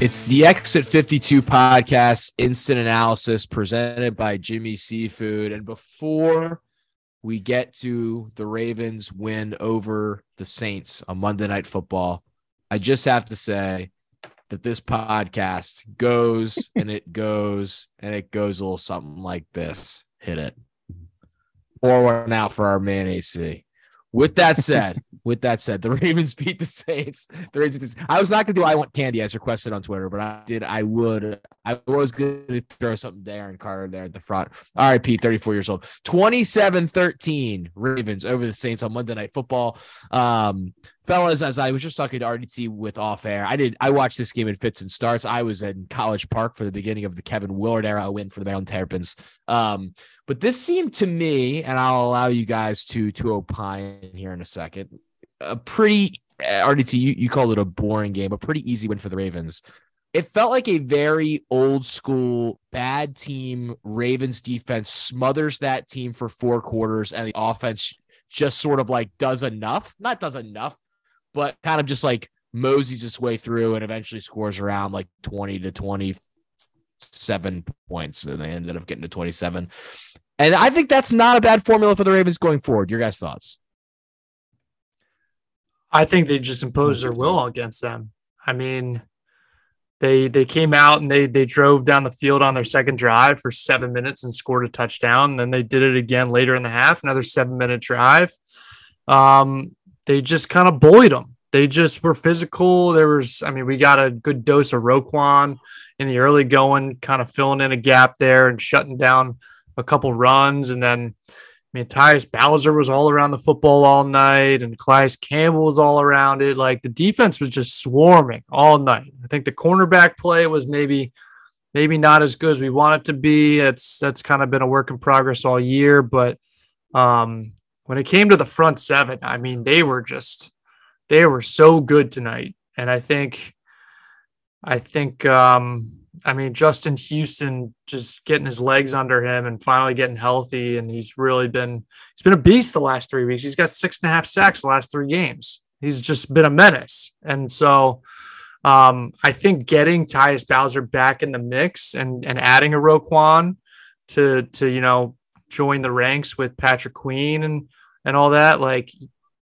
It's the Exit 52 podcast, instant analysis presented by Jimmy Seafood. And before we get to the Ravens win over the Saints on Monday Night Football, I just have to say that this podcast goes and it goes and it goes a little something like this. Hit it. Or one out for our man AC. With that said, with that said, the Ravens beat the Saints. The Ravens. I was not going to do I want candy as requested on Twitter, but I did. I would. I was going to throw something to Aaron Carter there at the front. RIP, 34 years old. 27-13 Ravens over the Saints on Monday Night Football. Um, fellas, as I was just talking to RDT with off air, I did. I watched this game in fits and starts. I was in College Park for the beginning of the Kevin Willard era win for the Maryland Terrapins. Um, but this seemed to me, and I'll allow you guys to to opine here in a second a pretty RDT. You, you called it a boring game, a pretty easy win for the Ravens. It felt like a very old school bad team. Ravens defense smothers that team for four quarters, and the offense just sort of like does enough, not does enough, but kind of just like moseys his way through and eventually scores around like 20 to 27 points. And they ended up getting to 27. And I think that's not a bad formula for the Ravens going forward. Your guys' thoughts? I think they just imposed their will against them. I mean, they they came out and they they drove down the field on their second drive for seven minutes and scored a touchdown. And then they did it again later in the half, another seven minute drive. Um, they just kind of bullied them. They just were physical. There was, I mean, we got a good dose of Roquan in the early going, kind of filling in a gap there and shutting down a couple runs, and then I mean, Tyus Bowser was all around the football all night, and Calais Campbell was all around it. Like the defense was just swarming all night. I think the cornerback play was maybe, maybe not as good as we want it to be. It's that's kind of been a work in progress all year. But um, when it came to the front seven, I mean, they were just they were so good tonight, and I think, I think um, I mean, Justin Houston just getting his legs under him and finally getting healthy. And he's really been, he's been a beast the last three weeks. He's got six and a half sacks the last three games. He's just been a menace. And so um, I think getting Tyus Bowser back in the mix and, and adding a Roquan to, to, you know, join the ranks with Patrick Queen and, and all that, like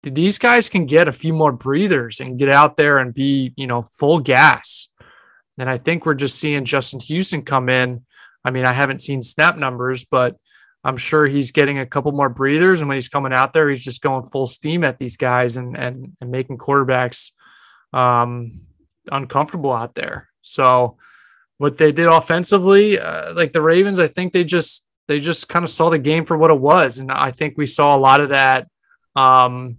these guys can get a few more breathers and get out there and be, you know, full gas and I think we're just seeing Justin Houston come in. I mean, I haven't seen snap numbers, but I'm sure he's getting a couple more breathers. And when he's coming out there, he's just going full steam at these guys and and, and making quarterbacks um, uncomfortable out there. So what they did offensively, uh, like the Ravens, I think they just they just kind of saw the game for what it was, and I think we saw a lot of that. Um,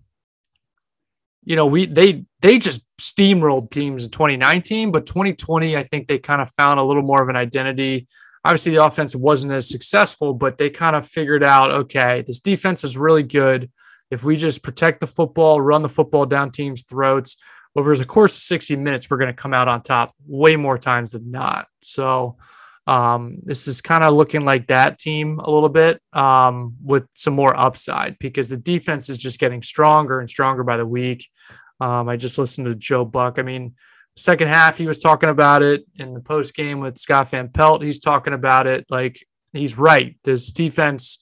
you know, we they they just steamrolled teams in 2019, but 2020, I think they kind of found a little more of an identity. Obviously, the offense wasn't as successful, but they kind of figured out, okay, this defense is really good. If we just protect the football, run the football down teams' throats over the course of 60 minutes, we're going to come out on top way more times than not. So um, this is kind of looking like that team a little bit um, with some more upside because the defense is just getting stronger and stronger by the week. Um, I just listened to Joe Buck. I mean, second half, he was talking about it in the post game with Scott Van Pelt. He's talking about it like he's right. This defense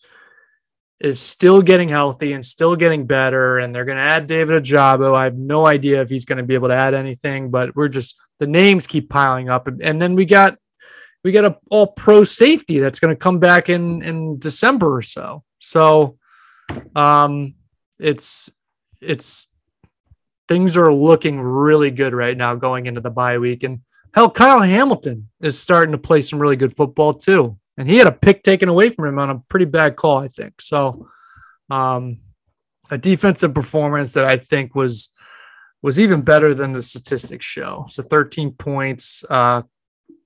is still getting healthy and still getting better. And they're going to add David Ojabo. I have no idea if he's going to be able to add anything, but we're just the names keep piling up. And then we got we got a all pro safety that's going to come back in in December or so. So um it's it's things are looking really good right now going into the bye week. And hell, Kyle Hamilton is starting to play some really good football too. And he had a pick taken away from him on a pretty bad call, I think. So, um, a defensive performance that I think was was even better than the statistics show. So 13 points, uh,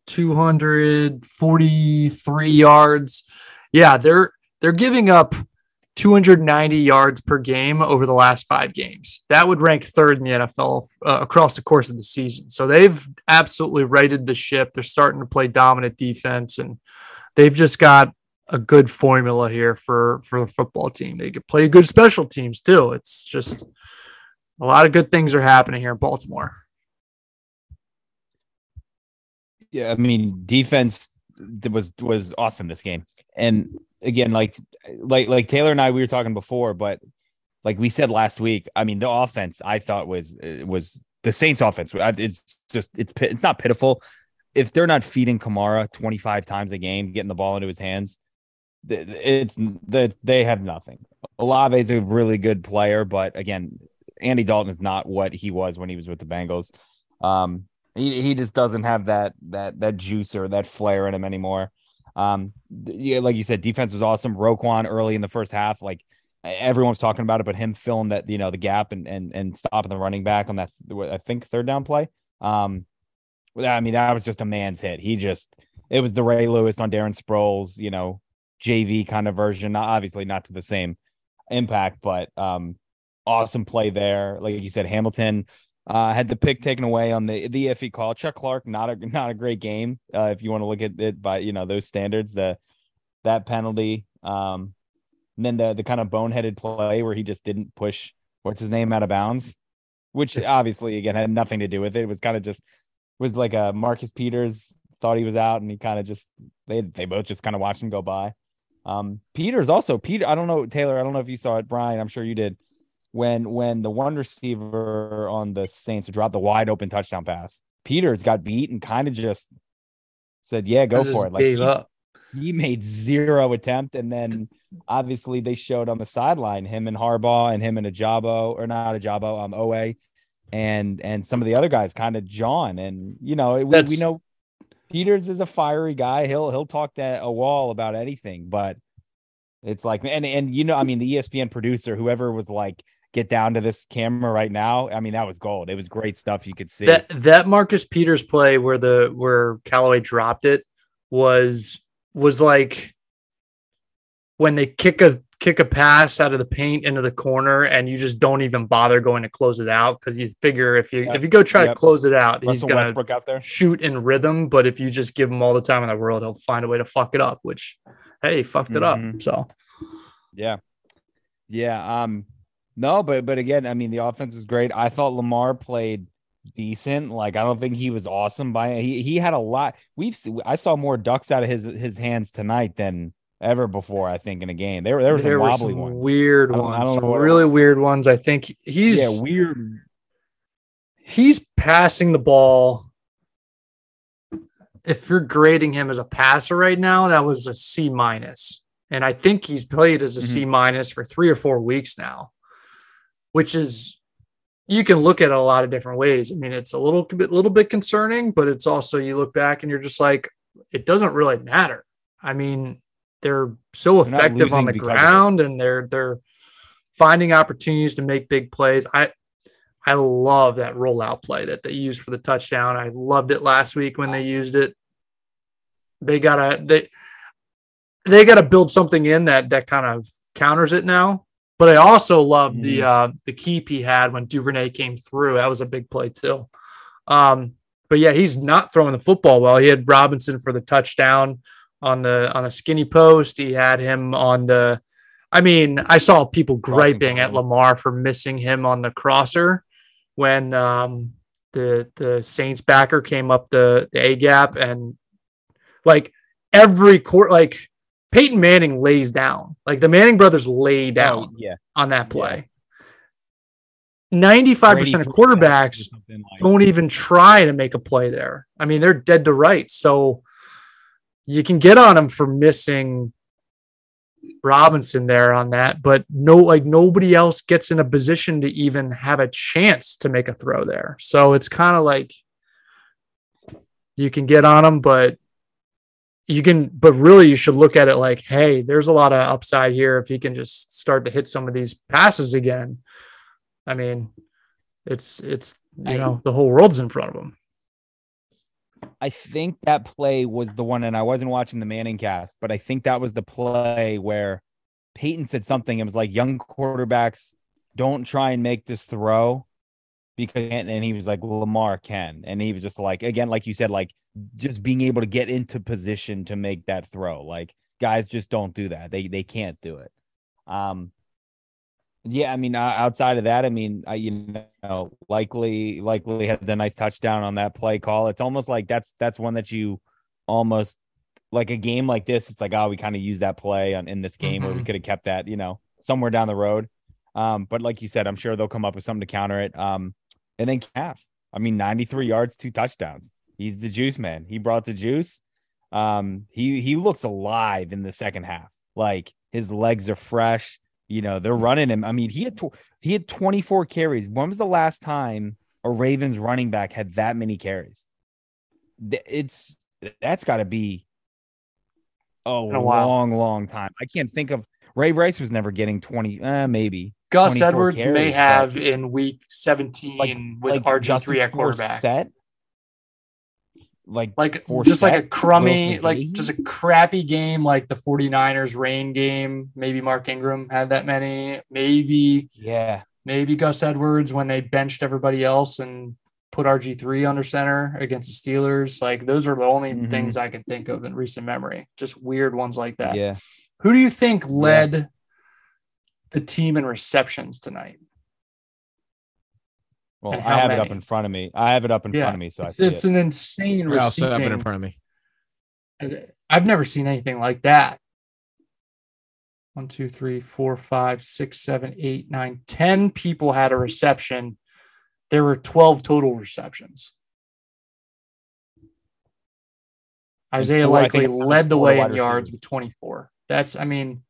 243 yards. Yeah, they're they're giving up 290 yards per game over the last five games. That would rank third in the NFL uh, across the course of the season. So they've absolutely righted the ship. They're starting to play dominant defense, and they've just got a good formula here for for the football team. They could play good special teams too. It's just a lot of good things are happening here in Baltimore. Yeah, I mean, defense was was awesome this game, and again, like like like Taylor and I, we were talking before, but like we said last week, I mean, the offense I thought was was the Saints offense. It's just it's it's not pitiful. If they're not feeding Kamara 25 times a game, getting the ball into his hands, it's that they have nothing. Olave is a really good player, but again, Andy Dalton is not what he was when he was with the Bengals. Um, he he just doesn't have that that that juice or that flair in him anymore. Um, yeah, like you said, defense was awesome. Roquan early in the first half, like everyone's talking about it, but him filling that you know the gap and and and stopping the running back on that I think third down play. Um, I mean that was just a man's hit. He just it was the Ray Lewis on Darren Sproles, you know, JV kind of version. Obviously not to the same impact, but um, awesome play there. Like you said, Hamilton uh, had the pick taken away on the the iffy call. Chuck Clark, not a not a great game. Uh, if you want to look at it by you know those standards, the that penalty. Um, and then the the kind of boneheaded play where he just didn't push what's his name out of bounds, which obviously again had nothing to do with it. It was kind of just was like a Marcus Peters thought he was out and he kind of just they they both just kind of watched him go by. Um, Peters also Peter. I don't know Taylor. I don't know if you saw it, Brian. I'm sure you did. When when the one receiver on the Saints dropped the wide open touchdown pass, Peters got beat and kind of just said, "Yeah, go for it." Like gave he, up. he made zero attempt, and then obviously they showed on the sideline him and Harbaugh and him and Ojabo or not Ojabo, um, Oweh, and and some of the other guys kind of John, and you know we, we know Peters is a fiery guy. He'll he'll talk to a wall about anything, but it's like and and you know, I mean, the ESPN producer, whoever was like, get down to this camera right now. I mean, that was gold. It was great stuff you could see. That that Marcus Peters play where the where Callaway dropped it was was like when they kick a kick a pass out of the paint into the corner and you just don't even bother going to close it out because you figure if you yep. if you go try yep. to close it out, Russell he's gonna Westbrook out there shoot in rhythm. But if you just give him all the time in the world, he'll find a way to fuck it up. Which, hey, fucked it mm-hmm. up. So, yeah, yeah. Um, no, but but again, I mean, the offense is great. I thought Lamar played decent. Like I don't think he was awesome by he he had a lot. We've I saw more ducks out of his his hands tonight than ever before. I think in a game there there, there were some wobbly ones, weird I ones, I some really weird ones. I think he's yeah weird. He's passing the ball. If you're grading him as a passer right now, that was a C minus, and I think he's played as a mm-hmm. C minus for three or four weeks now, which is you can look at it a lot of different ways. I mean, it's a little bit, little bit concerning, but it's also you look back and you're just like, it doesn't really matter. I mean, they're so they're effective on the ground and they're they're finding opportunities to make big plays. I I love that rollout play that they used for the touchdown. I loved it last week when they used it. They gotta they they gotta build something in that that kind of counters it now. But I also loved mm. the uh the keep he had when Duvernay came through. That was a big play too. Um, but yeah, he's not throwing the football well. He had Robinson for the touchdown on the on the skinny post. He had him on the. I mean, I saw people griping at Lamar for missing him on the crosser when um, the the Saints backer came up the the A gap and like every court like Peyton Manning lays down. Like the Manning brothers lay oh, down oh, yeah. on that play. Ninety-five percent of quarterbacks like don't even try to make a play there. I mean, they're dead to rights. So you can get on them for missing Robinson there on that, but no, like nobody else gets in a position to even have a chance to make a throw there. So it's kind of like you can get on them, but you can, but really you should look at it like, hey, there's a lot of upside here if he can just start to hit some of these passes again. I mean, it's it's you know the whole world's in front of him. I think that play was the one, and I wasn't watching the Manning cast, but I think that was the play where Peyton said something. It was like young quarterbacks don't try and make this throw because and he was like Lamar can, and he was just like again, like you said, like just being able to get into position to make that throw. Like guys just don't do that. They they can't do it. Um, Yeah, I mean, outside of that, I mean, I, you know, likely, likely had the nice touchdown on that play call. It's almost like that's that's one that you almost like a game like this. It's like, oh, we kind of use that play on in this game, mm-hmm. where we could have kept that, you know, somewhere down the road. Um, but like you said, I'm sure they'll come up with something to counter it. Um, and then Calf, I mean, 93 yards, two touchdowns. He's the juice man. He brought the juice. Um, he he looks alive in the second half. Like his legs are fresh. You know, they're running him. I mean, he had tw- he had 24 carries. When was the last time a Ravens running back had that many carries? It's that's got to be a, a long, long time. I can't think of Ray Rice was never getting 20, uh, maybe. Gus Edwards carries, may have in week 17 like, with like RG3 at quarterback. Set? like like just like a crummy like just a crappy game like the 49ers rain game maybe mark ingram had that many maybe yeah maybe gus edwards when they benched everybody else and put rg3 under center against the steelers like those are the only mm-hmm. things i can think of in recent memory just weird ones like that yeah who do you think led yeah. the team in receptions tonight well, I have many? it up in front of me. I have it up in yeah, front of me, so it's, it's it. an insane. I also have it in front of me. I've never seen anything like that. One, two, three, four, five, six, seven, eight, nine, ten people had a reception. There were twelve total receptions. Isaiah Likely led the way in yards with 24. That's, I mean,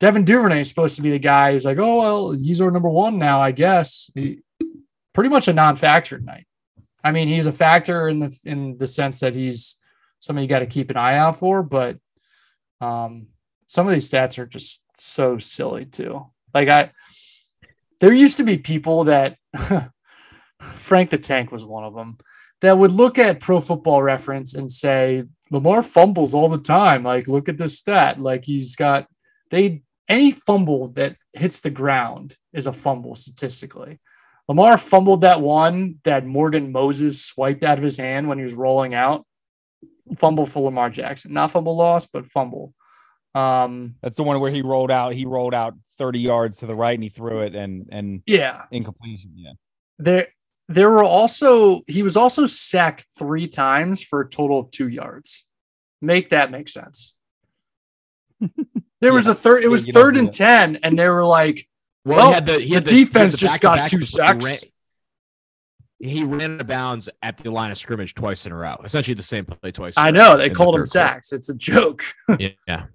Devin Duvernay is supposed to be the guy who's like, oh, well, he's our number one now, I guess. He, pretty much a non-factor tonight. I mean, he's a factor in the in the sense that he's somebody you got to keep an eye out for, but um, some of these stats are just so silly too. Like I, there used to be people that Frank the Tank was one of them that would look at Pro Football Reference and say Lamar fumbles all the time. Like, look at this stat. Like he's got they any fumble that hits the ground is a fumble statistically. Lamar fumbled that one that Morgan Moses swiped out of his hand when he was rolling out. Fumble for Lamar Jackson. Not fumble loss, but fumble. Um, That's the one where he rolled out. He rolled out 30 yards to the right and he threw it and and yeah, incompletion. Yeah. There there were also he was also sacked three times for a total of two yards. Make that make sense. There yeah. was a third, it was yeah, third and 10, and they were like, well, well he had the, he had the, defense the just got two sacks. He ran out of bounds at the line of scrimmage twice in a row. Essentially the same play twice. I know they called the him sacks. It's a joke. yeah,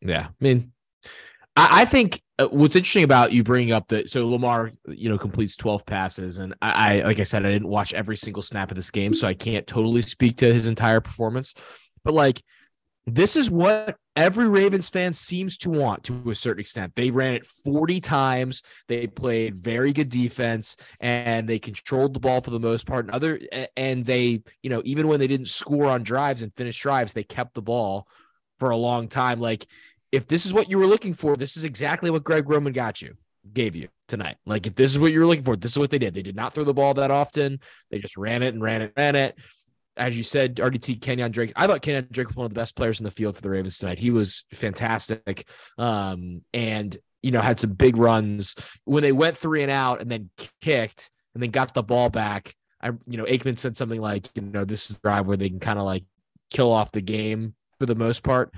yeah. I mean, I, I think Uh, what's interesting about you bringing up that so Lamar, you know, completes 12 passes, and I, I like I said, I didn't watch every single snap of this game, so I can't totally speak to his entire performance. But like this is what every Ravens fan seems to want to a certain extent. They ran it 40 times. They played very good defense and they controlled the ball for the most part. And other and they, you know, even when they didn't score on drives and finish drives, they kept the ball for a long time. Like if this is what you were looking for, this is exactly what Greg Roman got you, gave you tonight. Like if this is what you were looking for, this is what they did. They did not throw the ball that often. They just ran it and ran it, ran it as you said, RDT Kenyan Drake. I thought Kenyan Drake was one of the best players in the field for the Ravens tonight. He was fantastic, um, and you know had some big runs when they went three and out, and then kicked, and then got the ball back. I, you know, Aikman said something like, you know, this is drive where they can kind of like kill off the game for the most part,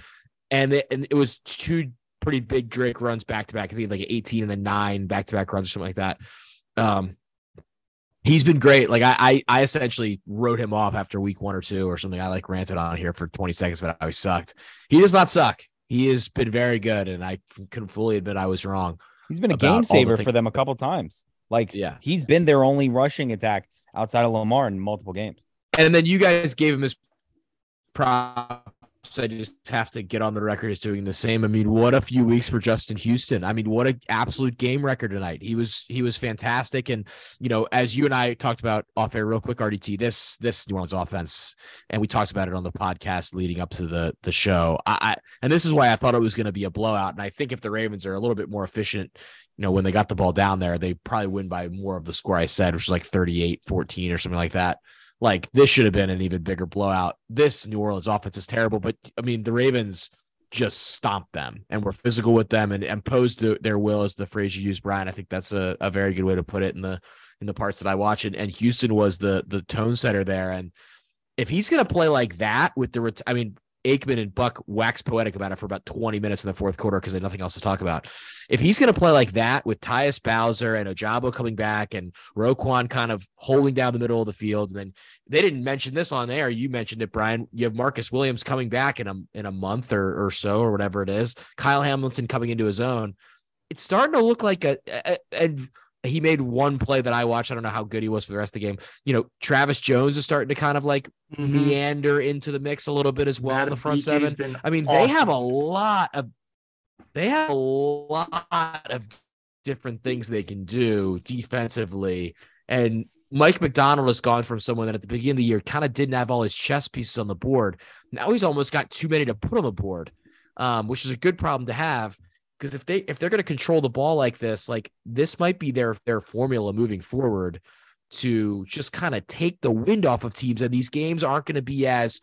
and it, and it was two pretty big Drake runs back to back. I think like 18 and then nine back to back runs or something like that. Um, he's been great. Like I, I, I essentially wrote him off after week one or two or something. I like ranted on here for 20 seconds, but I sucked. He does not suck. He has been very good, and I can fully admit I was wrong. He's been a game saver the for them a couple times. Like, yeah, he's been their only rushing attack outside of Lamar in multiple games. And then you guys gave him his prop I just have to get on the record as doing the same. I mean, what a few weeks for Justin Houston. I mean, what an absolute game record tonight. He was he was fantastic. And you know, as you and I talked about off air real quick, RDT, this this New Orleans offense, and we talked about it on the podcast leading up to the the show. I, I and this is why I thought it was going to be a blowout. And I think if the Ravens are a little bit more efficient, you know, when they got the ball down there, they probably win by more of the score I said, which is like 38 14 or something like that. Like this should have been an even bigger blowout. This New Orleans offense is terrible, but I mean the Ravens just stomped them and were physical with them and imposed the, their will is the phrase you use, Brian. I think that's a, a very good way to put it in the in the parts that I watch. And, and Houston was the the tone setter there. And if he's gonna play like that with the I mean, Aikman and Buck wax poetic about it for about 20 minutes in the fourth quarter because they had nothing else to talk about. If he's going to play like that with Tyus Bowser and Ojabo coming back and Roquan kind of holding down the middle of the field, and then they didn't mention this on air. You mentioned it, Brian. You have Marcus Williams coming back in a in a month or, or so or whatever it is. Kyle Hamilton coming into his own. It's starting to look like a, a and he made one play that I watched. I don't know how good he was for the rest of the game. You know, Travis Jones is starting to kind of like Mhm. meander into the mix a little bit as well in the front seven. I mean, they have a lot of they have a lot of different things they can do defensively. And Mike Macdonald has gone from someone that at the beginning of the year kind of didn't have all his chess pieces on the board. Now he's almost got too many to put on the board, um, which is a good problem to have. Because if they if they're going to control the ball like this, like this might be their their formula moving forward to just kind of take the wind off of teams, and these games aren't going to be as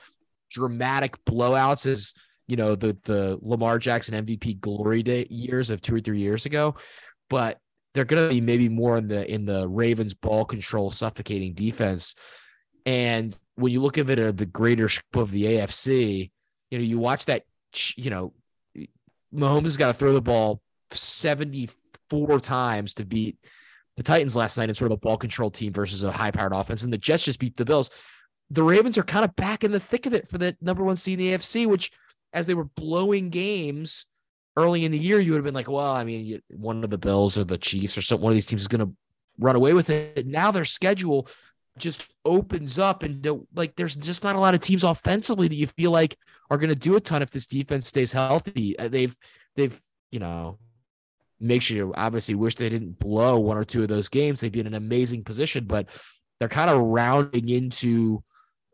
dramatic blowouts as you know the the Lamar Jackson MVP glory day years of two or three years ago, but they're going to be maybe more in the in the Ravens ball control suffocating defense. And when you look at it at the greater scope of the AFC, you know you watch that you know Mahomes has got to throw the ball 74 times to beat the Titans last night in sort of a ball control team versus a high powered offense. And the Jets just beat the Bills. The Ravens are kind of back in the thick of it for the number one seed in the AFC, which as they were blowing games early in the year, you would have been like, well, I mean, one of the Bills or the Chiefs or some one of these teams is going to run away with it. Now their schedule just opens up and like there's just not a lot of teams offensively that you feel like are going to do a ton if this defense stays healthy. Uh, They've they've you know makes you obviously wish they didn't blow one or two of those games. They'd be in an amazing position, but they're kind of rounding into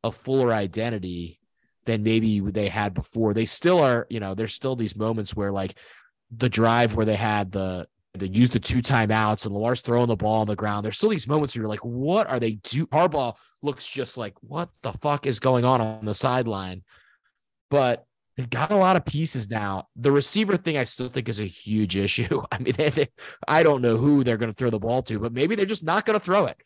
a fuller identity than maybe they had before. They still are, you know, there's still these moments where like the drive where they had the they use the two timeouts and Lamar's throwing the ball on the ground. There's still these moments where you're like, what are they do? Harbaugh looks just like, what the fuck is going on on the sideline? But they've got a lot of pieces now. The receiver thing, I still think is a huge issue. I mean, they, they, I don't know who they're going to throw the ball to, but maybe they're just not going to throw it.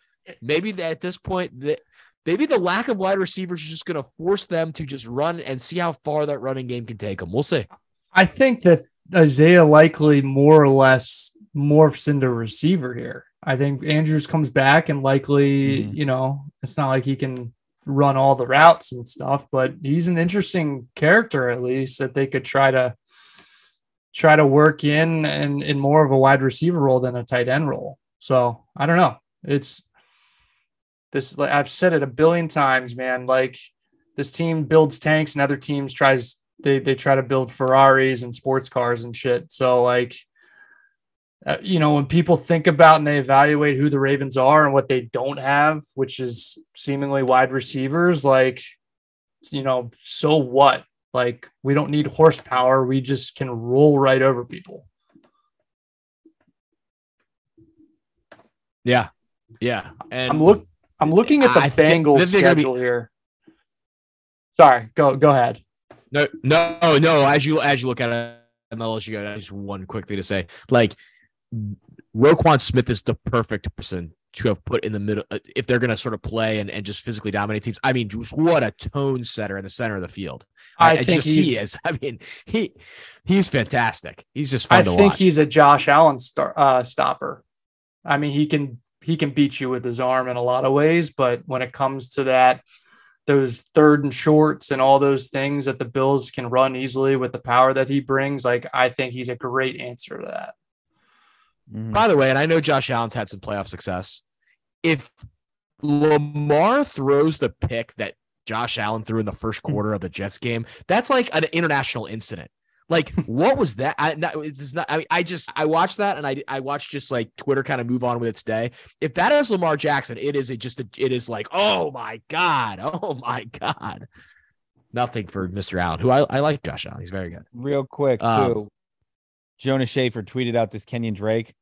Maybe they- at this point, that maybe the lack of wide receivers is just going to force them to just run and see how far that running game can take them. We'll see. I think that Isaiah Likely more or less morphs into receiver here. I think Andrews comes back and likely, Mhm. you know, it's not like he can run all the routes and stuff, but he's an interesting character at least that they could try to try to work in and in more of a wide receiver role than a tight end role. So I don't know. It's this like I've said it a billion times, man. Like this team builds tanks and other teams tries they they try to build Ferraris and sports cars and shit. So like uh, you know when people think about and they evaluate who the Ravens are and what they don't have, which is seemingly wide receivers, like you know, so what? Like we don't need horsepower, we just can roll right over people. Yeah. Yeah. And I'm look I'm looking at the I Bengals this be- schedule here. Sorry, go go ahead. No, no, no. As you as you look at it, and I'll let you go. I just one quick thing to say, like Roquan Smith is the perfect person to have put in the middle uh, if they're going to sort of play and, and just physically dominate teams. I mean, just what a tone setter in the center of the field. I, I, think just he is. I mean, he he's fantastic. He's just I think watch. he's a Josh Allen star, uh, stopper. I mean, he can he can beat you with his arm in a lot of ways, but when it comes to that, those third and shorts and all those things that the Bills can run easily with the power that he brings, like I think he's a great answer to that. Mhm. By the way, and I know Josh Allen's had some playoff success. If Lamar throws the pick that Josh Allen threw in the first quarter of the Jets game, that's like an international incident. Like, what was that? I, not, it's not, I mean, I just I watched that and I I watched just like Twitter kind of move on with its day. If that is Lamar Jackson, it is a, just a, it is like, oh my god, oh my god. Nothing for Mr. Allen, who I, I like Josh Allen. He's very good. Real quick, Um, too. Jonas Shaffer tweeted out this Kenyan Drake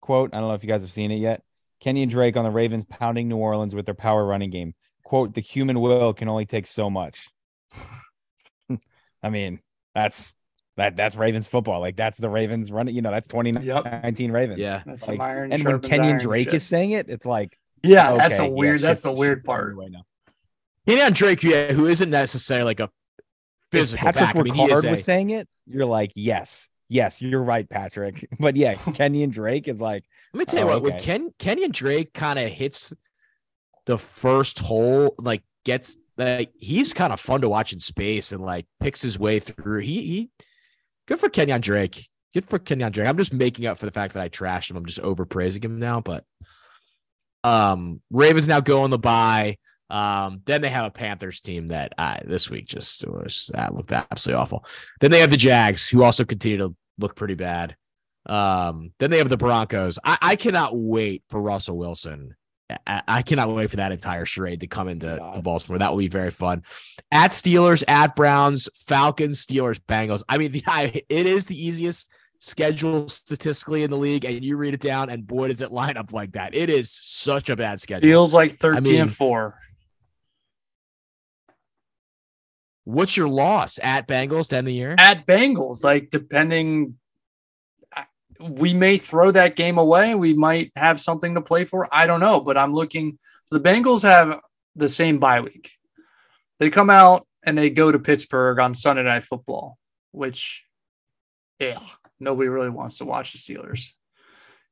quote. I don't know if you guys have seen it yet. Kenyan Drake on the Ravens pounding New Orleans with their power running game. Quote, the human will can only take so much. I mean, that's That that's Ravens football. Like that's the Ravens running. You know, that's 2019 Ravens. Yeah. That's Like, some iron. And when sharpens Kenyan Drake shit. is saying it, it's like yeah, that's a okay, yeah, weird. that's shit's- the weird part. Right now. Kenyan Drake, yeah, who isn't necessarily like a If physical Patrick back. I mean, he Ricard a, was saying it, you're like, yes, yes, you're right, Patrick. But yeah, Kenyan Drake is like, Let me tell you Oh, what, when okay. Ken Kenyan Drake kind of hits the first hole, like gets like he's kind of fun to watch in space and like picks his way through. He he good for Kenyan Drake. Good for Kenyan Drake. I'm just making up for the fact that I trashed him. I'm just overpraising him now, but um Ravens now go on the bye. Um, then they have a Panthers team that uh, this week just was that looked absolutely awful. Then they have the Jags, who also continue to look pretty bad. Um, then they have the Broncos. I, I cannot wait for Russell Wilson. I, I cannot wait for that entire charade to come into God. to Baltimore. That will be very fun. At Steelers, at Browns, Falcons, Steelers, Bengals. I mean, the, I, it is the easiest schedule statistically in the league, and you read it down, and boy, does it line up like that. It is such a bad schedule. Feels like 13 mean- and 4. What's your loss at Bengals to end the year? At Bengals, like depending I- we may throw that game away. We might have something to play for. I don't know, but I'm looking the Bengals have the same bye week. They come out and they go to Pittsburgh on Sunday night football, which yeah, nobody really wants to watch the Steelers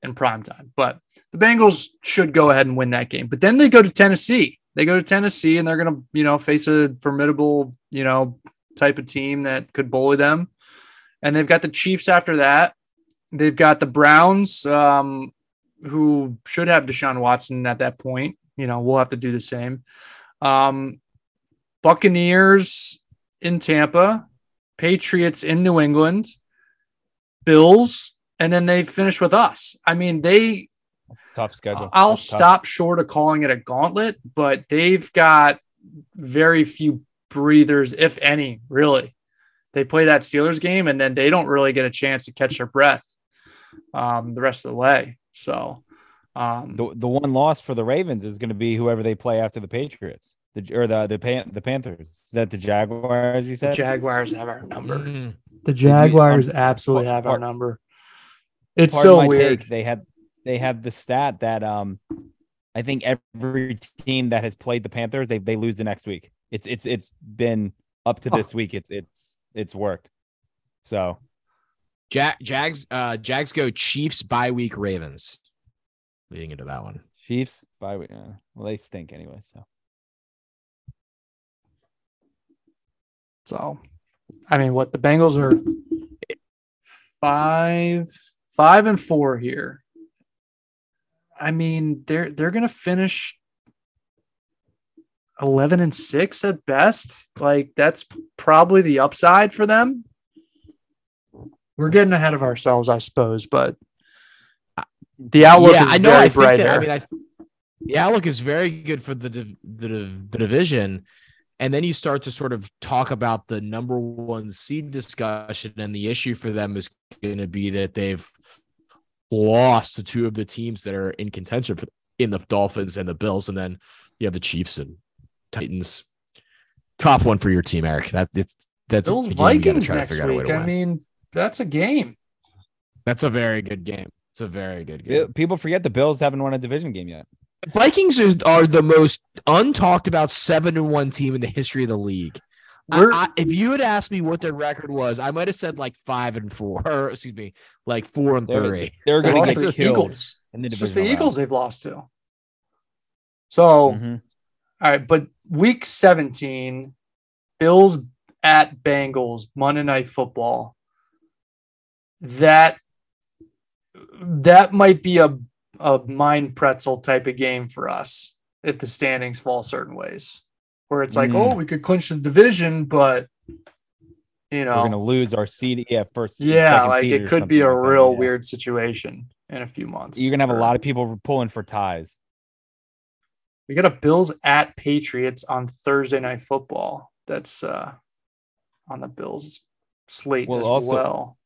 in prime time. But the Bengals should go ahead and win that game. But then they go to Tennessee. They go to Tennessee and they're going to, you know, face a formidable, you know, type of team that could bully them. And they've got the Chiefs after that. They've got the Browns, um, who should have Deshaun Watson at that point. You know, we'll have to do the same. Um, Buccaneers in Tampa, Patriots in New England, Bills, and then they finish with us. I mean, they tough schedule. I'll That's tough. stop short of calling it a gauntlet, but they've got very few breathers, if any, really. They play that Steelers game and then they don't really get a chance to catch their breath um, the rest of the way. So, um, The, the one loss for the Ravens is going to be whoever they play after the Patriots, the or the the Pan, the Panthers. Is that the Jaguars? You said? the Jaguars have our number. Mm. The Jaguars absolutely have our number. It's Pardon so my weird. take. They had they have the stat that um I think every team that has played the Panthers they they lose the next week. It's it's it's been up to Huh. this week. It's it's it's worked. So Jag, Jags, uh, Jags go Chiefs bye week Ravens. Leading into that one. Chiefs by uh, well they stink anyway. So So, I mean, what the Bengals are five, five and four here. I mean, they're they're gonna finish eleven and six at best. Like that's probably the upside for them. We're getting ahead of ourselves, I suppose, but the outlook yeah, is I know. very I bright that, I mean, I th- the outlook is very good for the div- the, div- the division, and then you start to sort of talk about the number one seed discussion, and the issue for them is going to be that they've lost to two of the teams that are in contention for, in the Dolphins and the Bills, and then you have the Chiefs and Titans. Tough one for your team, Eric. That it's, that's Bills Vikings next figure out a way week. I mean, that's a game. that's a very good game. It's a very good game. People forget the Bills haven't won a division game yet. Vikings is, are the most untalked about seven and one team in the history of the league. I- I- if you had asked me what their record was, I might have said like five and four, or excuse me, like four and They're, three. they're going to to get the killed Eagles. in the It's just the divisional Eagles they've lost to. So, round. Mhm. all right, but week 17, Bills at Bengals, Monday night football. That that might be a a mind pretzel type of game for us if the standings fall certain ways. Where it's like, Mm. oh, we could clinch the division, but you know, We're going to lose our seed. Yeah, first. yeah, like it could be a like that, real yeah. weird situation in a few months. You're going to have a lot of people pulling for ties. We got a Bills at Patriots on Thursday night football. That's uh on the Bills slate Well, as also- well.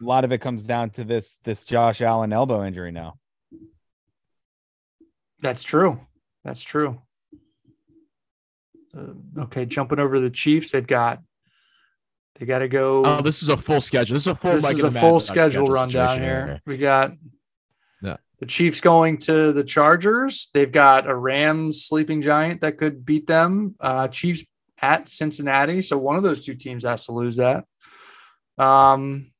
A lot of it comes down to this this Josh Allen elbow injury now. That's true. That's true. Uh, okay, jumping over the Chiefs, they've got They got to go. Oh, this is a full schedule. This is a full. this Mike is a full Mad Dog schedule rundown situation here. We got Yeah. the Chiefs going to the Chargers. They've got a Rams sleeping giant that could beat them. Uh, Chiefs at Cincinnati. So one of those two teams has to lose that. Um,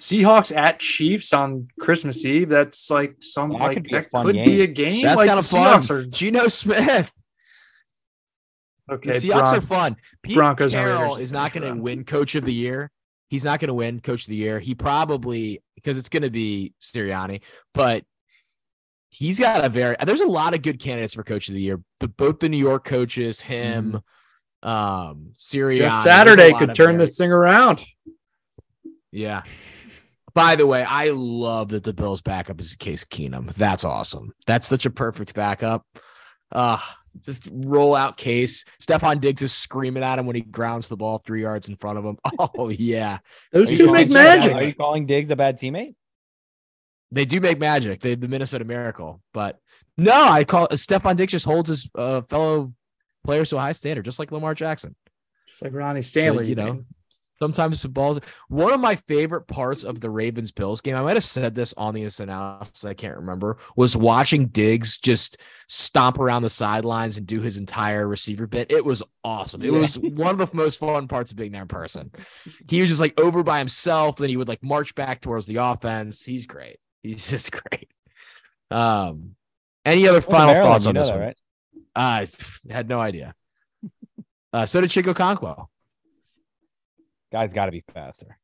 Seahawks at Chiefs on Christmas Eve. That's like some That like could be that could game. be a game. That's like kind of fun. Seahawks are Geno Smith. okay. the Seahawks Bron- are fun. Pete Broncos Carroll is not going to win Coach of the Year. He's not going to win Coach of the Year. He probably because it's going to be Sirianni, but he's got a very. There's a lot of good candidates for Coach of the Year. The both the New York coaches, him, um, Sirianni. Jeff Saturday could turn very- this thing around. Yeah. By the way, I love that the Bills backup is Case Keenum. That's awesome. That's such a perfect backup. Uh just roll out Case. Stefon Diggs is screaming at him when he grounds the ball three yards in front of him. Oh yeah, Those Are you two make Diggs a bad- Are you calling Diggs a bad teammate? they do make magic. They the Minnesota Miracle, but no, I call Stefon Diggs just holds his uh, fellow players to a high standard, just like Lamar Jackson. Just like Ronnie So, Stanley, you know, sometimes the balls. One of my favorite parts of the Ravens Bills game, I might have said this on the analysis, I can't remember, was watching Diggs just stomp around the sidelines and do his entire receiver bit. It was awesome. It Yeah. was one of the most fun parts of being there in person. He was just like over by himself, then he would like march back towards the offense. He's great. He's just great. Um, any other final Maryland, thoughts on this that, one? right? I had no idea. Uh, so did Chig Okonkwo. Guy's got to be faster.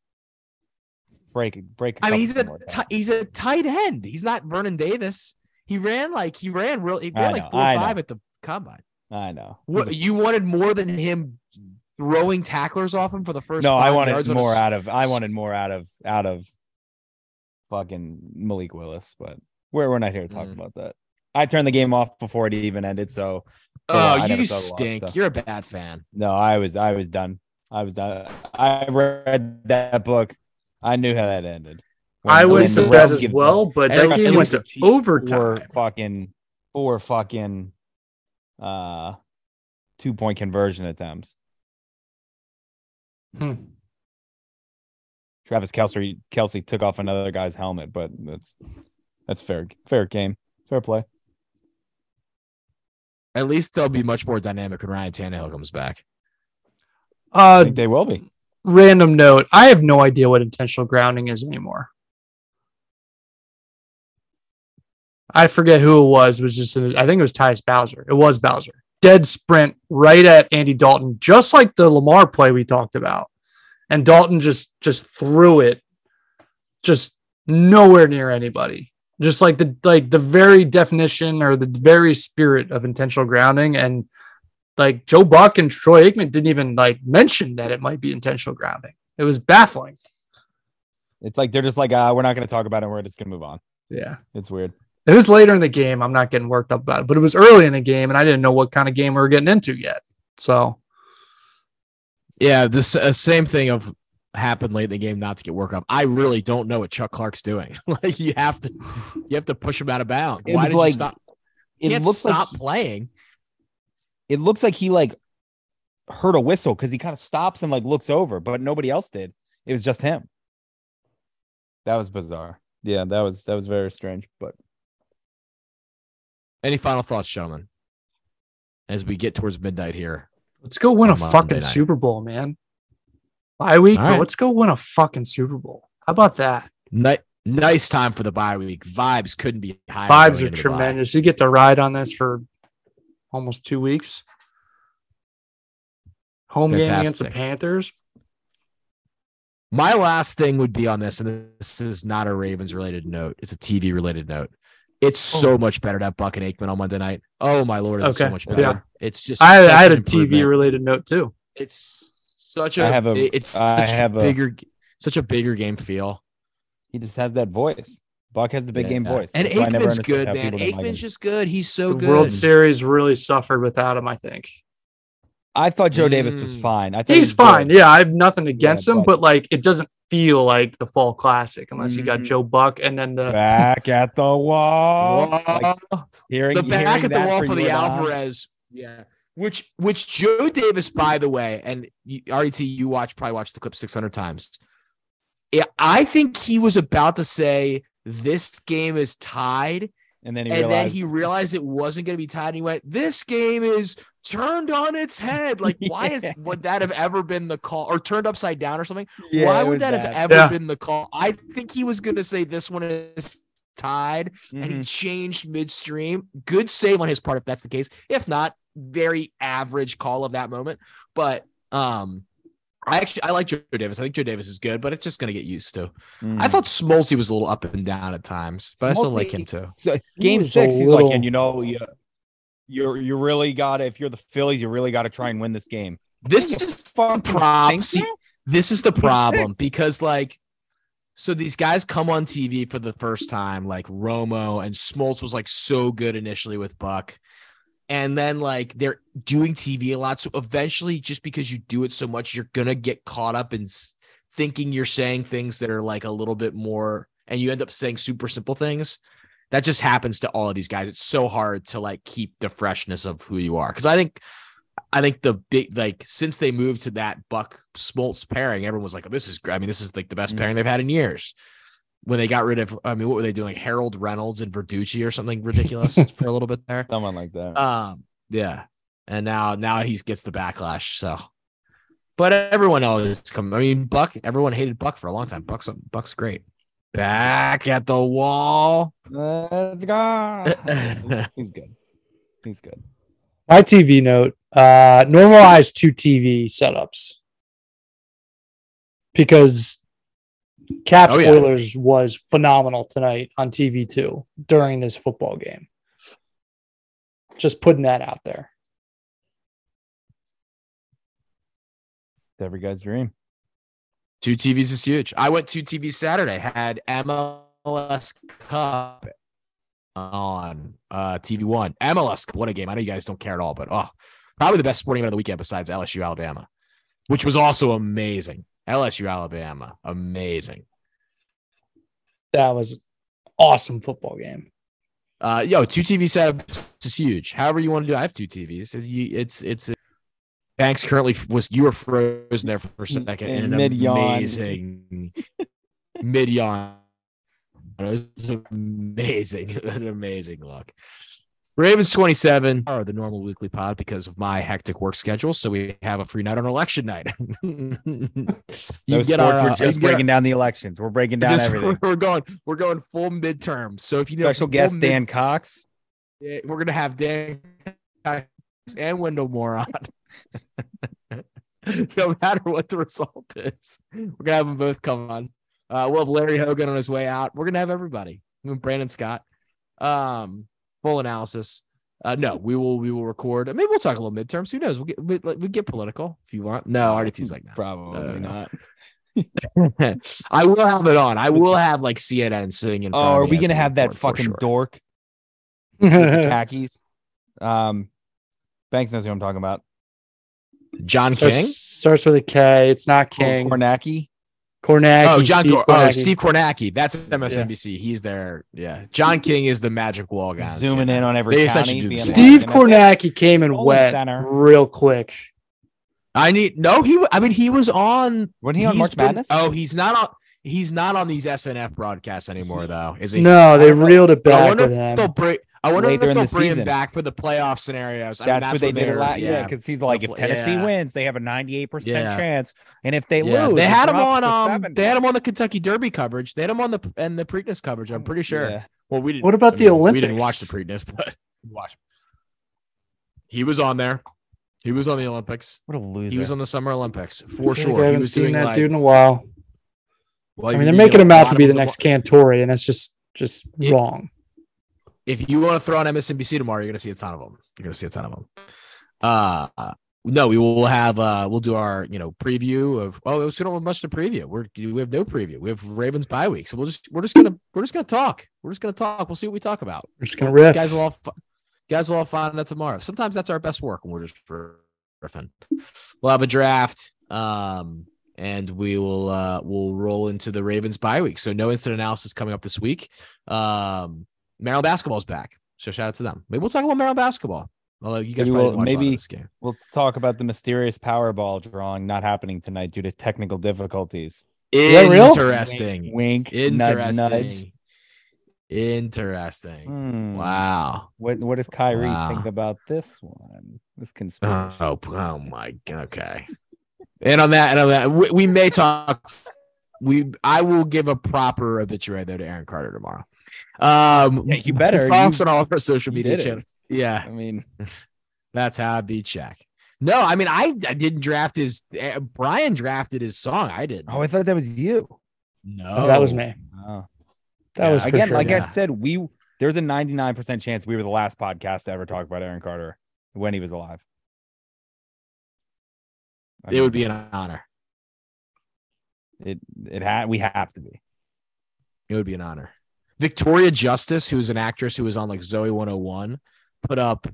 Break, break. I mean, he's a more times. he's a tight end. He's not Vernon Davis. He ran like he ran real. He ran know, like four or five at the combine. I know. What you wanted more than him throwing tacklers off him for the first? no, I wanted on a more out of. I wanted more out of out of fucking Malik Willis, but we're we're not here to talk Mm. about that. I turned the game off before it even ended, so Oh, you saw the loss, stink! so. You're a bad fan. no, I was I was done. I was done. I read that book. I knew how that ended. I When- would when say the that as well, up. but that game least went the to overtime. Four fucking four fucking uh two point conversion attempts. Hmm. Travis Kelce Kelce took off another guy's helmet, but that's that's fair fair game. Fair play. At least they'll be much more dynamic when Ryan Tannehill comes back. I Uh, think they will be. random note: I have no idea what intentional grounding is anymore. I forget who it was. It was just I think it was Tyus Bowser. It was Bowser. Dead sprint right at Andy Dalton, just like the Lamar play we talked about, and Dalton just just threw it, just nowhere near anybody. Just like the like the very definition or the very spirit of intentional grounding, and like Joe Buck and Troy Aikman didn't even like mention that it might be intentional grounding. It was baffling. It's like they're just like, uh, we're not going to talk about it. We're just going to move on. Yeah. It's weird. It was later in the game. I'm not getting worked up about it, but it was early in the game and I didn't know what kind of game we were getting into yet. So Yeah, the uh, same thing of happened late in the game not to get work up. I really don't know what Chuck Clark's doing. like you have to, you have to push him out of bounds. It Why was did like- you stop? He It can't like stop playing. It looks like he like heard a whistle because he kind of stops and like looks over, but nobody else did. It was just him. That was bizarre. Yeah, that was that was very strange. But Any final thoughts, gentlemen? As we get towards midnight here. let's go win a Monday fucking night. Super Bowl, man. Bye week, All but right. let's go win a fucking Super Bowl. How about that? Ni- nice time for the bye week. Vibes couldn't be higher. Vibes are into the bye. tremendous. You get to ride on this for almost two weeks. Home game against the Panthers. My last thing would be on this, and this is not a Ravens related note. It's a TV related note. It's so oh. much better to have Buck and Aikman on Monday night. Oh my lord, it's so Okay, much better. yeah. It's just I, I had a TV related note too. It's such a I have a- it's I such have a- bigger such a bigger game feel. he just has that voice. Buck has the big game Yeah. voice. And That's why I never Aikman's good, man. people like. Aikman's just good. He's so the good. World Series really suffered without him, I think. I thought Joe Davis was Mm. fine. I thought he He's was good. fine. Yeah, I have nothing against him, but- but like it doesn't feel like the fall classic unless you got Mhm. Joe Buck and then the Back at the wall. Like, hearing, the back hearing at the wall for you the and I- Alvarez. Yeah. which which Joe Davis, by the way, and you, RET, you watch probably watched the clip 600 times. Yeah, I think he was about to say this game is tied, And then he and then realized he realized it wasn't going to be tied. And he went, "This game is turned on its head. Like, why is would that have ever been the call, or turned upside down, or something? Yeah, why would was that, have ever Yeah. been the call? I think he was going to say this one is tied, and he Mhm. changed midstream. Good save on his part if that's the case. If not, very average call of that moment. But um, I actually I like Joe Davis. I think Joe Davis is good, but it's just going to get used to. I Mhm. thought Smoltzy was a little up and down at times, but I still like him too. So game was a six, he's little- like, and you know, you, you're you really gotta if you're the Phillies, you really gotta try and win this game. This is fucking prob- think see- this is the problem because like so these guys come on TV for the first time, like Romo and Smoltz was like so good initially with Buck. And then like they're doing TV a lot. So eventually, just because you do it so much, you're gonna get caught up in thinking you're saying things that are like a little bit more, and you end up saying super simple things. That just happens to all of these guys. It's so hard to like keep the freshness of who you are. Cause I think I think the big like since they moved to that Buck Smoltz pairing, everyone was like, oh, "This is great." I mean, this is like the best Mhm. pairing they've had in years. When they got rid of, I mean, what were they doing? Like Harold Reynolds and Verducci or something ridiculous for a little bit there. Someone like that. Um, yeah, and now now he gets the backlash. So, but everyone else come. I mean, Buck. Everyone hated Buck for a long time. Buck's Buck's great. Back at the wall. Let's go. He's good. He's good. My TV note: uh, normalize two TV setups because Cap Oh, yeah. spoilers was phenomenal tonight on TV two during this football game. Just putting that out there. It's every guy's dream. Two TVs is huge. I went two TVs Saturday. Had MLS Cup on uh, TV One. MLS What a game! I know you guys don't care at all, but oh, probably the best sporting event of the weekend besides LSU Alabama, which was also amazing. LSU Alabama, amazing. That was awesome football game. Uh, yo, two TV setups is huge. However you want to do, it. I have two TVs. It's it's, it's Banks currently was you were frozen there for a second. And And an mid-yawn. amazing mid yawn. It was amazing, an amazing look. Ravens 27 are the normal weekly pod because of my hectic work schedule. So we have a free night on election night. you No get our, uh, we're you just get our- breaking down the elections. We're breaking down everything. We're going, we're going full midterm. So if you know Special guest mid- Dan Cox. Yeah, we're gonna have Dan Cox and Wendell Moore on. no matter what the result is, we're gonna have them both come on. Uh, we'll have Larry Hogan on his way out. We're gonna have everybody. Brandon Scott. Um, full analysis. Uh, no, we will we will record. Maybe we'll talk a little midterms. Who knows? We'll get we, we get political if you want. No, RDT's like no. Probably No, no, not. I will have it on. I will have like CNN sitting in. Oh, front of are me we gonna have that fucking sure. dork with the khakis? Um, Banks knows who I'm talking about. John Starts, King? starts with a K. It's not King. Kornacki. Kornacki. Oh, John. Steve Cor- oh, Steve Kornacki. That's MSNBC. He's there. Yeah. John King is the magic wall guy. Zooming in on every They county. essentially do being Steve you know, Kornacki came and Bowling went center. real quick. I need no. He. I mean, he was on. Wasn't he on March been- Madness? Oh, he's not on. He's not on these SNF broadcasts anymore, though. Is he? No, they reeled it But I back wonder if they'll bring. I wonder Later if they'll the bring him back for the playoff scenarios. I mean, that's, what they did a they're- lot. Yeah, because he's like, if Tennessee yeah. wins, they have a 98% Yeah. chance. And if they Yeah, lose, they had him on. Um, they had him on the Kentucky Derby coverage. They had him on the and the Preakness coverage. I'm pretty sure. Yeah. Well, we didn't. What about I the Olympics? We didn't watch the Preakness, but watch. He was on there. He was on the Olympics. What a loser. He was on the Summer Olympics for feel sure. like I haven't was seen that like, dude in a while. well, I mean, they're making him out to be the next Cantore, and that's just just Yeah. wrong. If you want to throw on MSNBC tomorrow, you're gonna see a ton of them. You're gonna see a ton of them. Uh, no, we will have. Uh, we'll do our you know preview of. Oh, we don't have much to preview. We're we have no preview. We have Ravens bye week, so we'll just we're just gonna we're just gonna talk. We're just gonna talk. We'll see what we talk about. We're just gonna riff. guys will all guys will all find that tomorrow. Sometimes that's our best work when we're just riffing. We'll have a draft, um, and we will uh, we'll roll into the Ravens bye week. So no instant analysis coming up this week. Um, Maryland basketball's back, so shout out to them. Maybe we'll talk about Maryland basketball. Although you guys Maybe we'll- didn't watch a lot of maybe- this game. We'll talk about the mysterious Powerball drawing not happening tonight due to technical difficulties. Interesting. Wink, wink Interesting. nudge, nudge. Interesting. Hmm. Wow. What what does Kyrie Wow. think about this one? This conspiracy. Oh, oh my. God. Okay. And on that, and on that, we, we may talk. We, I will give a proper obituary though to Aaron Carter tomorrow. Um, Yeah, you better. Follow us You- on all of our social media channels. Yeah, I mean, that's how I beat Shaq. No, I mean I, I didn't draft his. eh, Brian drafted his song. I didn't. oh, I thought that was you. no, Oh, that was me. Oh. That Yeah, was for Again, sure. like yeah. I said, we there's a 99% chance we were the last podcast to ever talk about Aaron Carter when he was alive. I It would be an honor. it it had we have to be. It would be an honor. Victoria Justice, who's an actress who was on like Zoey 101, put up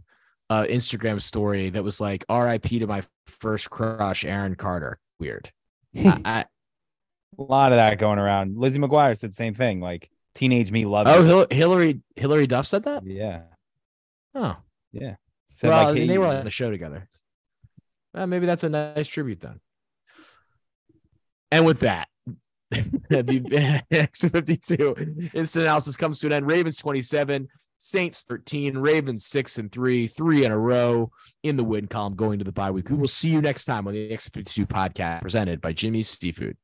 a Instagram story that was like RIP to my first crush, Aaron Carter. Weird. I, I, A lot of that going around. Lizzie McGuire said the same thing. Like teenage me loves oh, it. Hil- Hilary Hilary Duff said that. Yeah. Oh, Said well, like, hey, they were on the show together. Uh, maybe that's a nice tribute then. And with that, the X52 instant analysis comes to an end. Ravens 27, Saints 13, Ravens 6 and 3, three in a row in the win column going to the bye week. We will see you next time on the X52 podcast presented by Jimmy's Seafood.